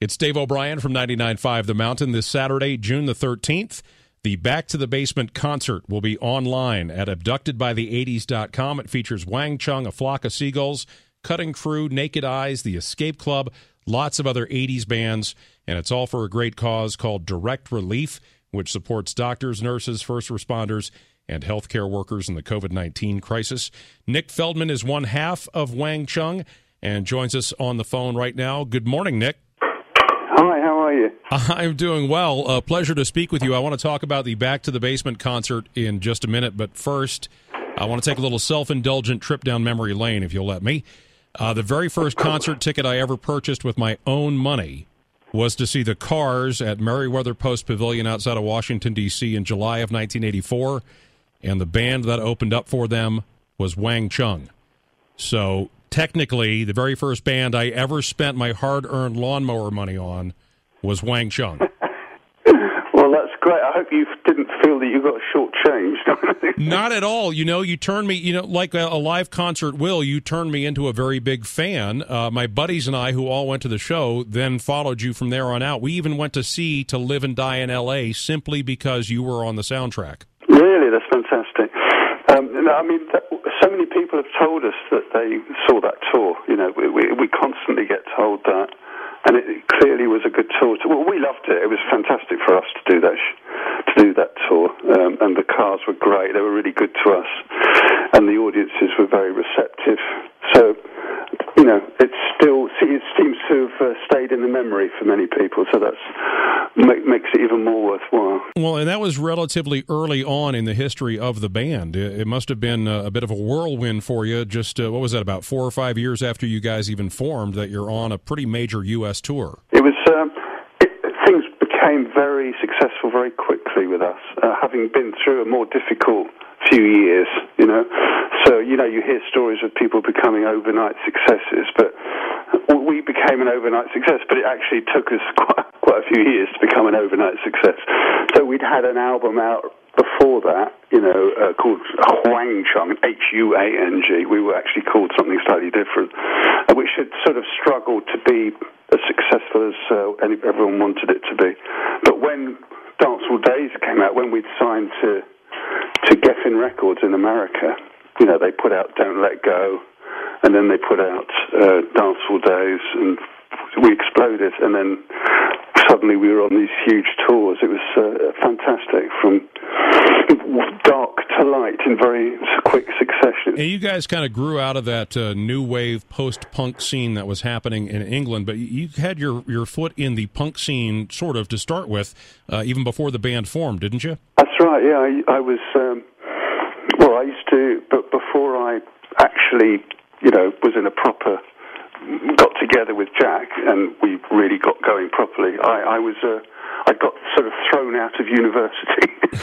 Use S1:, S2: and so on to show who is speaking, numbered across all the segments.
S1: It's Dave O'Brien from 99.5 The Mountain this Saturday, June the 13th. The Back to the Basement concert will be online at abductedbythe80s.com. It features Wang Chung, A Flock of Seagulls, Cutting Crew, Naked Eyes, The Escape Club, lots of other 80s bands, and it's all for a great cause called Direct Relief, which supports doctors, nurses, first responders, and healthcare workers in the COVID 19 crisis. Nick Feldman is one half of Wang Chung and joins us on the phone right now. Good morning, Nick. I'm doing well. A pleasure to speak with you. I want to talk about the Back to the Basement concert in just a minute, but first, I want to take a little self indulgent trip down memory lane, if you'll let me. Uh, the very first concert ticket I ever purchased with my own money was to see the Cars at Merriweather Post Pavilion outside of Washington, D.C. in July of 1984, and the band that opened up for them was Wang Chung. So technically, the very first band I ever spent my hard earned lawnmower money on was Wang Chung.
S2: well, that's great. I hope you didn't feel that you got shortchanged.
S1: Not at all. You know, you turned me, you know, like a, a, live concert will, you turned me into a very big fan. Uh, my buddies and I, who all went to the show, then followed you from there on out. We even went to see To Live and Die in L.A. simply because you were on the soundtrack.
S2: Really? That's fantastic. Um, I mean, that, so many people have told us that they saw that tour. You know, we, we, we constantly get told that, and it clearly was a good tour. To, well, we loved it. It was fantastic for us to do that to do that tour, um, and the cars were great. They were really good to us, and the audiences were very receptive. So, you know, it still it seems to have uh, stayed in the memory for many people. So that's make, makes it even more worthwhile.
S1: Well, and that was relatively early on in the history of the band. It, must have been a, bit of a whirlwind for you. Just uh, what was that? About four or five years after you guys even formed, that you're on a pretty major U.S. tour.
S2: It was. Um, it, things became very successful very quickly with us, uh, having been through a more difficult few years, you know. So, you know, you hear stories of people becoming overnight successes, but we became an overnight success, but it actually took us quite, quite a few years to become an overnight success. So we'd had an album out before that, you know, uh, called Huang Chung, H-U-A-N-G. We were actually called something slightly different, uh, which had sort of struggled to be as successful as uh, everyone wanted it to be. But when Dancehall Days came out, when we'd signed to to Geffen Records in America, you know, they put out Don't Let Go, and then they put out uh, Dancehall Days, and we exploded, and then suddenly we were on these huge tours. It was uh, fantastic, from dark to light in very quick succession.
S1: And you guys kind of grew out of that uh, new wave post-punk scene that was happening in England, but you had your your foot in the punk scene sort of to start with, uh, even before the band formed, didn't you?
S2: That's right. Yeah, I, I was. Um, well, I used to, but before I actually you know, was in a proper got together with Jack and we really got going properly. I, I was uh, I got sort of thrown out of university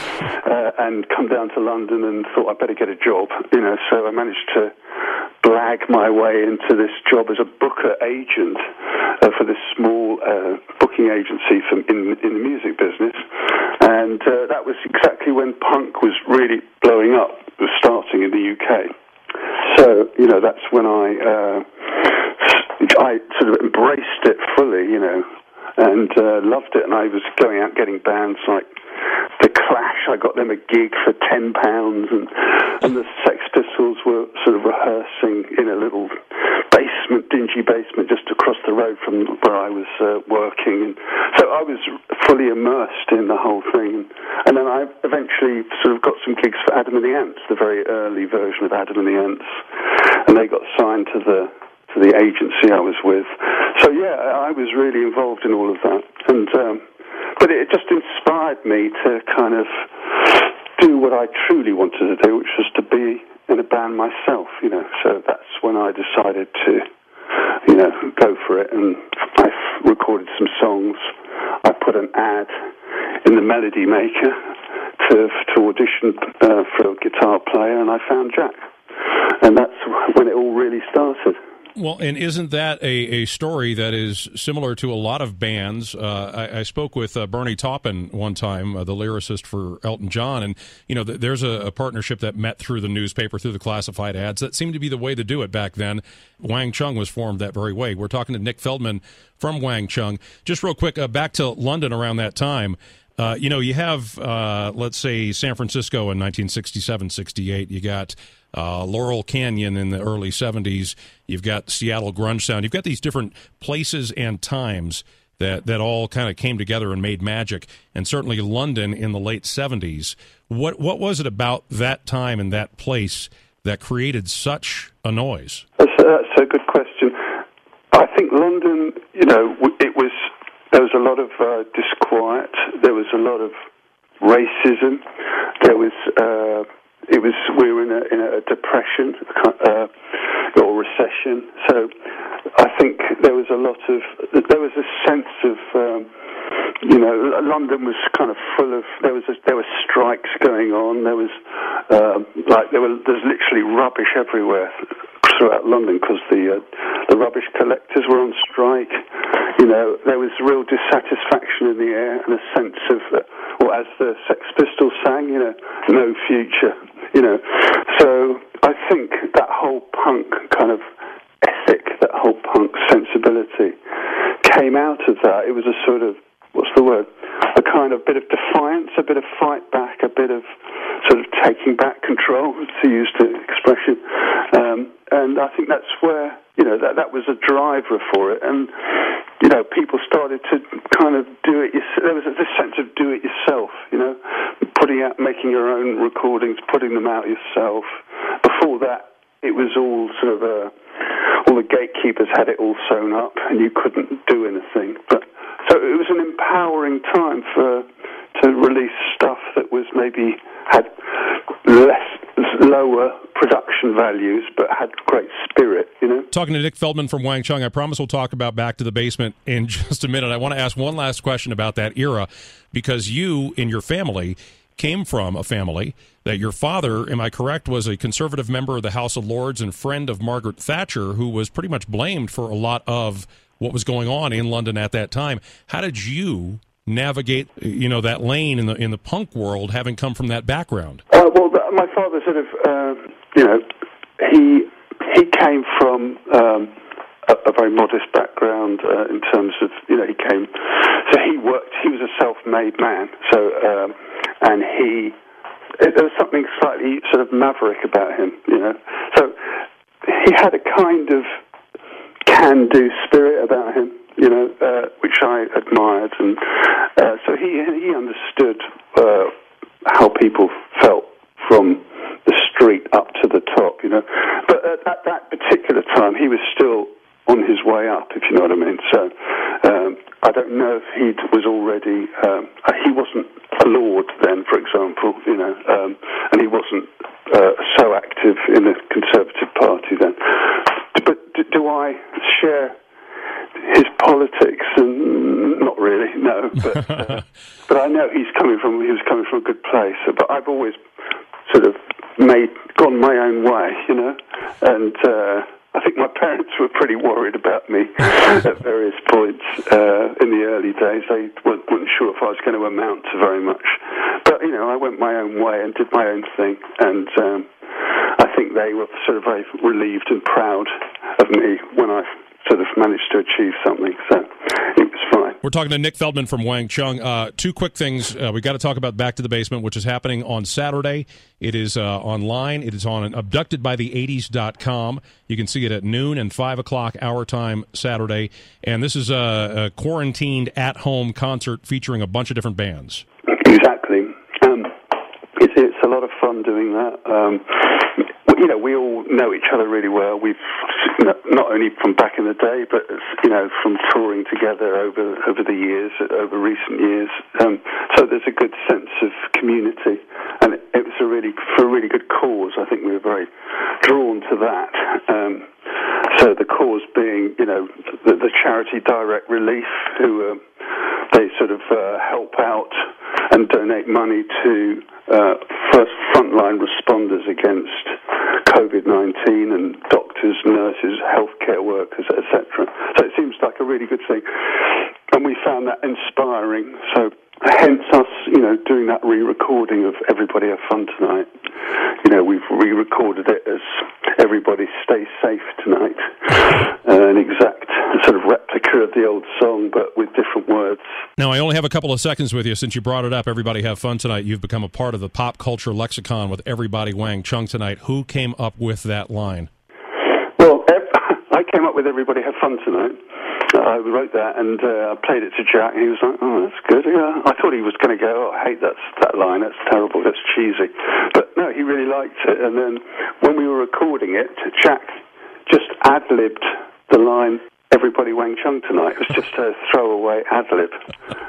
S2: uh, and come down to London and thought I'd better get a job. You know, so I managed to blag my way into this job as a booker agent uh, for this small uh, booking agency from in, in the music business, and uh, that was exactly when punk was really blowing up, was starting in the UK. So you know that's when I uh, I sort of embraced it fully, you know, and uh, loved it. And I was going out getting bands like the Clash. I got them a gig for ten pounds, and and the Sex Pistols were sort of rehearsing in a little basement, dingy basement, just across the road from where I was uh, working. And so I was fully immersed in the whole thing. And then I eventually sort of got some gigs for Adam and the Ants, the very early version of Adam and the Ants, and they got signed to the to the agency I was with. So yeah, I was really involved in all of that, and um, but it just inspired me to kind of do what I truly wanted to do, which was to be in a band myself. You know, so that's when I decided to, you know, go for it, and I recorded some songs. I put an ad in the Melody Maker to to audition uh, for a guitar player, and I found Jack, and that's when it all really started.
S1: Well, and isn't that a, a story that is similar to a lot of bands? Uh, I, I, spoke with uh, Bernie Taupin one time, uh, the lyricist for Elton John, and you know th- there's a, a, partnership that met through the newspaper, through the classified ads. That seemed to be the way to do it back then. Wang Chung was formed that very way. We're talking to Nick Feldman from Wang Chung. Just real quick, uh, back to London around that time. Uh, you know, you have, uh, let's say, San Francisco in 1967, 68. You got uh, Laurel Canyon in the early 70s. You've got Seattle grunge sound. You've got these different places and times that, that all kind of came together and made magic. And certainly London in the late 70s. What, what was it about that time and that place that created such a noise?
S2: That's that's a good question. I think London, you know, it was there was a lot of uh, disquiet. There was a lot of racism. There was uh, it was we were in a, in a depression uh, or recession. So I think there was a lot of there was a sense of um, you know London was kind of full of there was a, there were strikes going on. There was uh, like there were there's literally rubbish everywhere throughout London because the uh, the rubbish collectors were on strike. You know, there was real dissatisfaction in the air and a sense of, uh, well, as the Sex Pistols sang, you know, no future. You know, so I think that whole punk kind of ethic, that whole punk sensibility, came out of that. It was a sort of what's the word? A kind of bit of defiance, a bit of fight back, a bit of sort of taking back control, to use the expression. Um, and I think that's where that was a driver for it, and you know people started to kind of do it. There was this sense of do it yourself, you know, putting out, making your own recordings, putting them out yourself. Before that, it was all sort of all the gatekeepers had it all sewn up, and you couldn't do anything. But so it was an empowering time for to release stuff that was maybe had less lower production values, but had great spirit. You know.
S1: Talking to Nick Feldman from Wang Chung, I promise we'll talk about Back to the Basement in just a minute. I want to ask one last question about that era, because you and your family came from a family that your father, am I correct, was a conservative member of the House of Lords and friend of Margaret Thatcher, who was pretty much blamed for a lot of what was going on in London at that time. How did you navigate, you know, that lane in the in the punk world, having come from that background?
S2: Uh, well, my father sort of, uh, you know, he he came from um, a, a, very modest background uh, in terms of, you know, he came, so he worked. He was a self-made man. So, um, and he there was something slightly sort of maverick about him, you know. So he had a kind of can-do spirit about him you know, uh, which I admired, and uh, so he he understood uh, how people felt from the street up to the top, you know. But at, at that particular time, he was still on his way up, if you know what I mean. So um, I don't know if he was already. Um, uh, he wasn't a lord then, for example, you know, um, and he wasn't uh, so active in the Conservative Party then. But do I share? his politics, and not really, no. But uh, but I know he's coming from he was coming from a good place. But I've always sort of made gone my own way, you know, and. Uh, I think my parents were pretty worried about me at various points uh, in the early days. They weren't, weren't, sure if I was going to amount to very much. But, you know, I went my own way and did my own thing. And um, I think they were sort of very relieved and proud of me when I sort of managed to achieve something. So it was fine.
S1: We're talking to Nick Feldman from Wang Chung. Uh, two quick things. Uh, we got to talk about Back to the Basement, which is happening on Saturday. It is uh, online. It is on abductedbythe80s.com. You can see it at noon and 5 o'clock our time Saturday. And this is a, a quarantined at home concert featuring a bunch of different bands.
S2: Exactly. Um, it's, it's a lot of fun doing that. Um, you know, we all know each other really well. We've not only from back in the day, but you know, from touring together over over the years, over recent years. Um, so there's a good sense of community, and it, it, was a really for a really good cause. I think we were very drawn to that. Um, so the cause being, you know, the, the charity Direct Relief, who uh, they sort of uh, help out and donate money to uh, first frontline responders against COVID-19 and doctors, nurses, healthcare workers, etc. So it seems like a really good thing, and we found that inspiring. So hence us, you know, doing that re-recording of Everybody Have Fun Tonight. You know, we've re-recorded it as Everybody Stay Safe Tonight, uh, an exact sort of replica of the old song, but with different words.
S1: Now, I only have a couple of seconds with you. Since you brought it up, Everybody Have Fun Tonight, you've become a part of the pop culture lexicon with Everybody Wang Chung Tonight. Who came up with that line?
S2: Well, I came up with Everybody Have Fun Tonight. I wrote that and uh, I played it to Jack, and he was like, "Oh, that's good." Yeah. I thought he was going to go, "Oh, I hate that that line. That's terrible. That's cheesy." But no, he really liked it. And then when we were recording it, Jack just ad libbed the line everybody Wang Chung tonight. It was just a throwaway ad lib.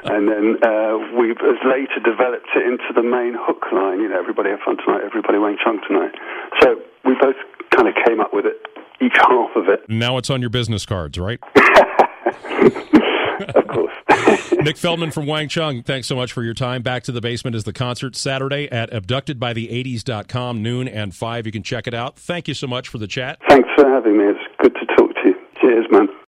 S2: And then uh, we later developed it into the main hook line, you know, everybody have fun tonight, everybody Wang Chung tonight. So we both kind of came up with it, each half of it.
S1: Now it's on your business cards, right?
S2: of course.
S1: Nick Feldman from Wang Chung, thanks so much for your time. Back to the Basement is the concert Saturday at abductedbythe80s.com, noon and 5. You can check it out. Thank you so much for the chat.
S2: Thanks for having me. It's good to talk to you. Cheers, man.